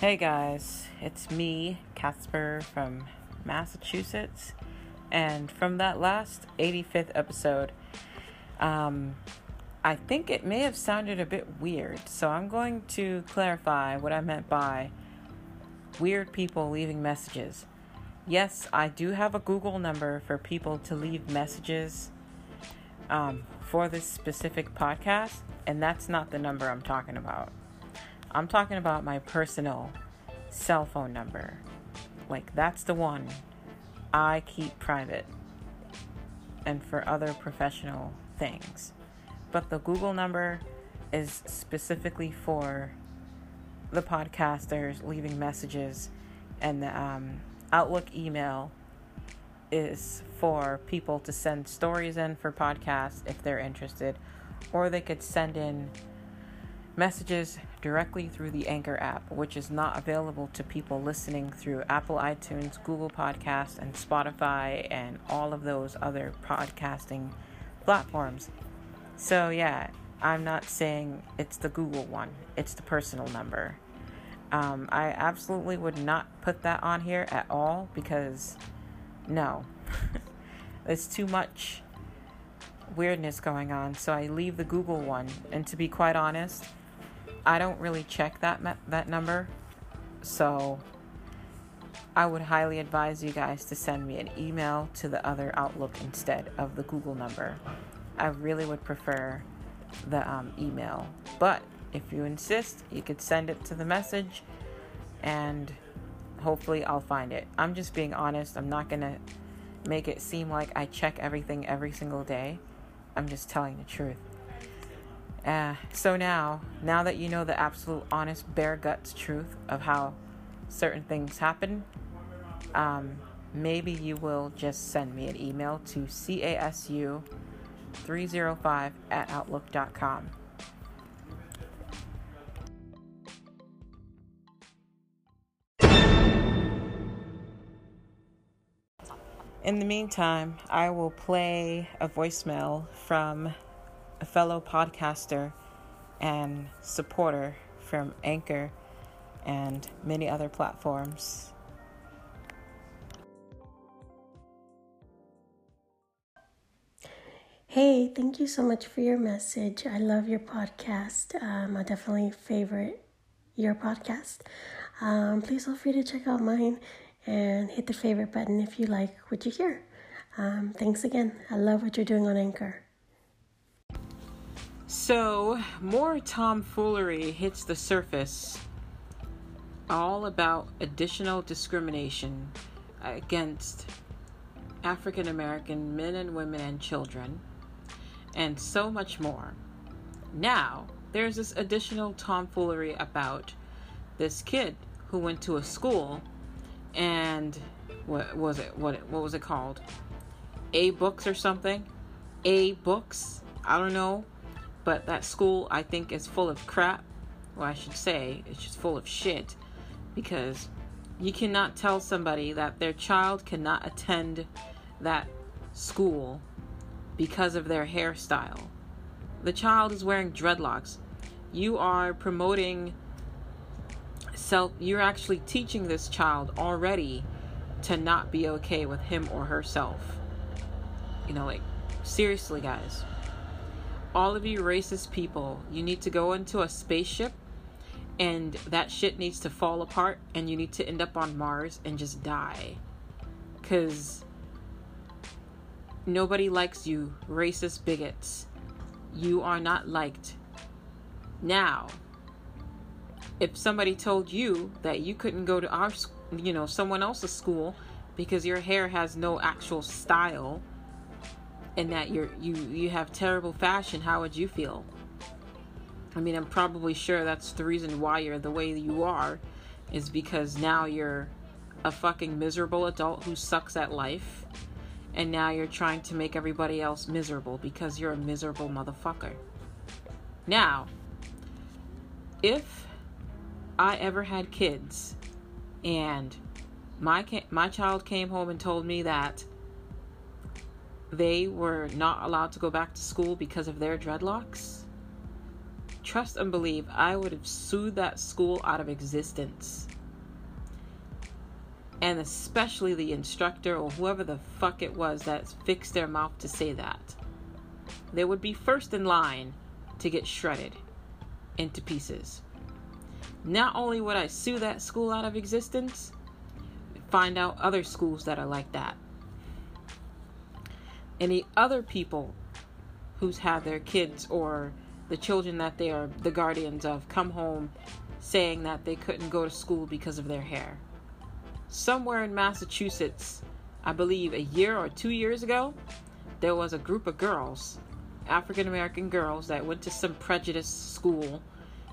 Hey guys, it's me, Casper from Massachusetts, and from that last 85th episode, um, I think it may have sounded a bit weird, so I'm going to clarify what I meant by weird people leaving messages. Yes, I do have a Google number for people to leave messages um, for this specific podcast, and that's not the number I'm talking about. I'm talking about my personal cell phone number. Like, that's the one I keep private and for other professional things. But the Google number is specifically for the podcasters leaving messages, and the um, Outlook email is for people to send stories in for podcasts if they're interested, or they could send in messages directly through the Anchor app, which is not available to people listening through Apple iTunes, Google Podcasts, and Spotify, and all of those other podcasting platforms. So, yeah, I'm not saying it's the Google one, it's the personal number. Um, I absolutely would not put that on here at all because no, it's too much weirdness going on. So I leave the Google one. And to be quite honest, I don't really check that that number, so I would highly advise you guys to send me an email to the other Outlook instead of the Google number. I really would prefer the um, email, but if you insist, you could send it to the message, and hopefully I'll find it. I'm just being honest. I'm not gonna make it seem like I check everything every single day. I'm just telling the truth. Uh, so now, now that you know the absolute honest, bare guts truth of how certain things happen, um, maybe you will just send me an email to casu305 at outlook.com. In the meantime, I will play a voicemail from a fellow podcaster and supporter from Anchor and many other platforms. Hey, thank you so much for your message. I love your podcast. Um, I definitely favorite your podcast. Um, please feel free to check out mine and hit the favorite button if you like what you hear. Um, thanks again. I love what you're doing on Anchor. So, more tomfoolery hits the surface, all about additional discrimination against African American men and women and children, and so much more. Now, there's this additional tomfoolery about this kid who went to a school and what was it what what was it called? A books or something? A books? I don't know but that school I think is full of crap. Well, I should say it's just full of shit because you cannot tell somebody that their child cannot attend that school because of their hairstyle. The child is wearing dreadlocks. You are promoting self, you're actually teaching this child already to not be okay with him or herself. You know, like, seriously, guys all of you racist people, you need to go into a spaceship and that shit needs to fall apart and you need to end up on Mars and just die. Because nobody likes you, racist bigots. You are not liked. Now, if somebody told you that you couldn't go to our, you know, someone else's school because your hair has no actual style, and that you're you you have terrible fashion, how would you feel? I mean, I'm probably sure that's the reason why you're the way you are is because now you're a fucking miserable adult who sucks at life and now you're trying to make everybody else miserable because you're a miserable motherfucker. Now, if I ever had kids and my my child came home and told me that they were not allowed to go back to school because of their dreadlocks, trust and believe I would have sued that school out of existence. and especially the instructor or whoever the fuck it was that fixed their mouth to say that. They would be first in line to get shredded into pieces. Not only would I sue that school out of existence, find out other schools that are like that. Any other people who's had their kids or the children that they are the guardians of come home saying that they couldn't go to school because of their hair. Somewhere in Massachusetts, I believe a year or two years ago, there was a group of girls, African American girls, that went to some prejudice school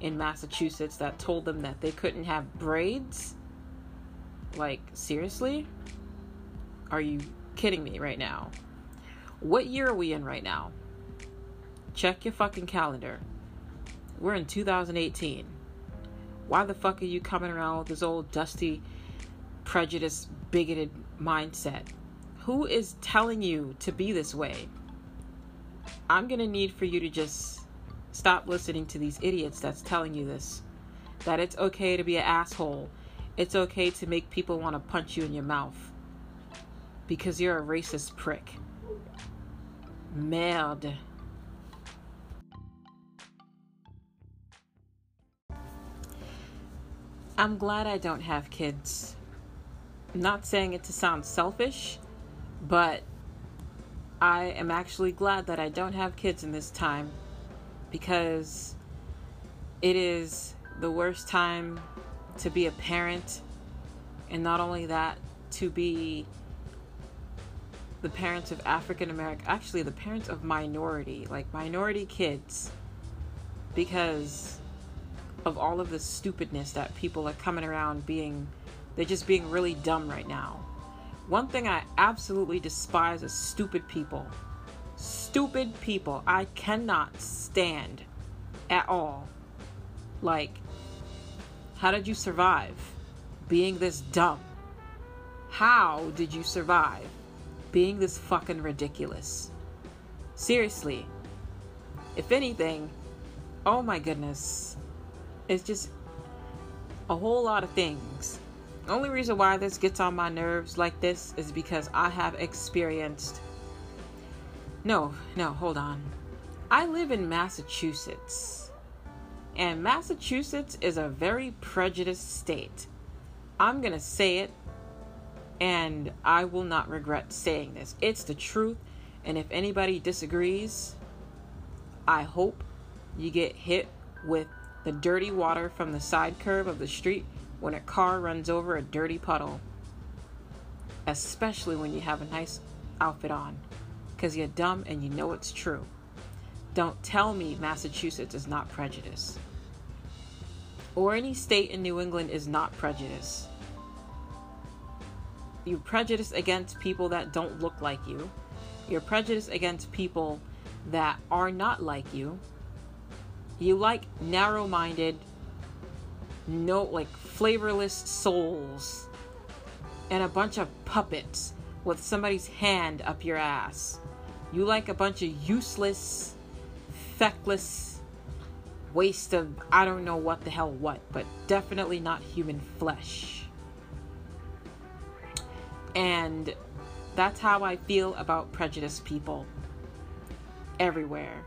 in Massachusetts that told them that they couldn't have braids. Like, seriously? Are you kidding me right now? What year are we in right now? Check your fucking calendar. We're in 2018. Why the fuck are you coming around with this old dusty, prejudiced, bigoted mindset? Who is telling you to be this way? I'm gonna need for you to just stop listening to these idiots that's telling you this. That it's okay to be an asshole. It's okay to make people want to punch you in your mouth. Because you're a racist prick. Merde. I'm glad I don't have kids. I'm not saying it to sound selfish, but I am actually glad that I don't have kids in this time because it is the worst time to be a parent, and not only that, to be the parents of African American, actually, the parents of minority, like minority kids, because of all of the stupidness that people are coming around being they're just being really dumb right now. One thing I absolutely despise is stupid people. Stupid people. I cannot stand at all. Like, how did you survive being this dumb? How did you survive being this fucking ridiculous? Seriously. If anything, oh my goodness. It's just a whole lot of things. The only reason why this gets on my nerves like this is because I have experienced. No, no, hold on. I live in Massachusetts. And Massachusetts is a very prejudiced state. I'm going to say it, and I will not regret saying this. It's the truth, and if anybody disagrees, I hope you get hit with the dirty water from the side curb of the street when a car runs over a dirty puddle. Especially when you have a nice outfit on, because you're dumb and you know it's true. Don't tell me Massachusetts is not prejudice. Or any state in New England is not prejudice. You're prejudiced against people that don't look like you. You're prejudiced against people that are not like you you like narrow minded, no, like flavorless souls and a bunch of puppets with somebody's hand up your ass. You like a bunch of useless, feckless waste of I don't know what the hell what, but definitely not human flesh. And that's how I feel about prejudiced people everywhere.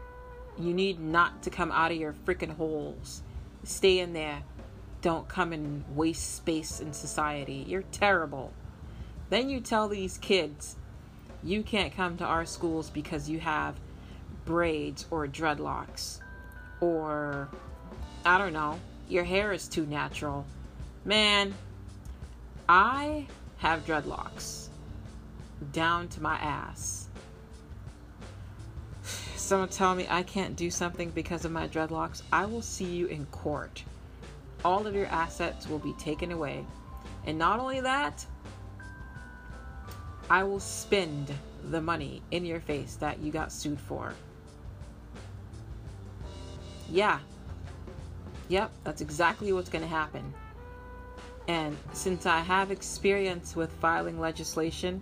You need not to come out of your freaking holes. Stay in there. Don't come and waste space in society. You're terrible. Then you tell these kids, you can't come to our schools because you have braids or dreadlocks. Or, I don't know, your hair is too natural. Man, I have dreadlocks down to my ass someone tell me I can't do something because of my dreadlocks, I will see you in court. All of your assets will be taken away. And not only that, I will spend the money in your face that you got sued for. Yeah. Yep, that's exactly what's going to happen. And since I have experience with filing legislation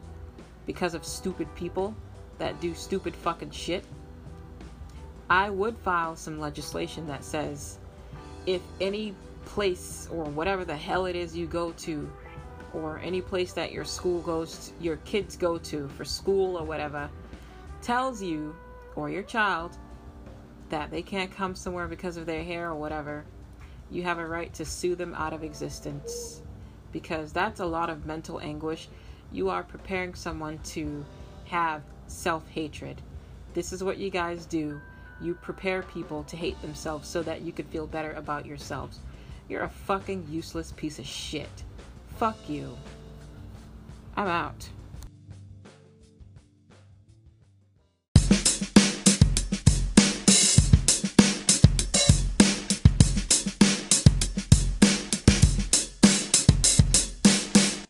because of stupid people that do stupid fucking shit, I would file some legislation that says if any place or whatever the hell it is you go to or any place that your school goes to, your kids go to for school or whatever tells you or your child that they can't come somewhere because of their hair or whatever, you have a right to sue them out of existence because that's a lot of mental anguish. You are preparing someone to have self hatred. This is what you guys do. You prepare people to hate themselves so that you could feel better about yourselves. You're a fucking useless piece of shit. Fuck you. I'm out.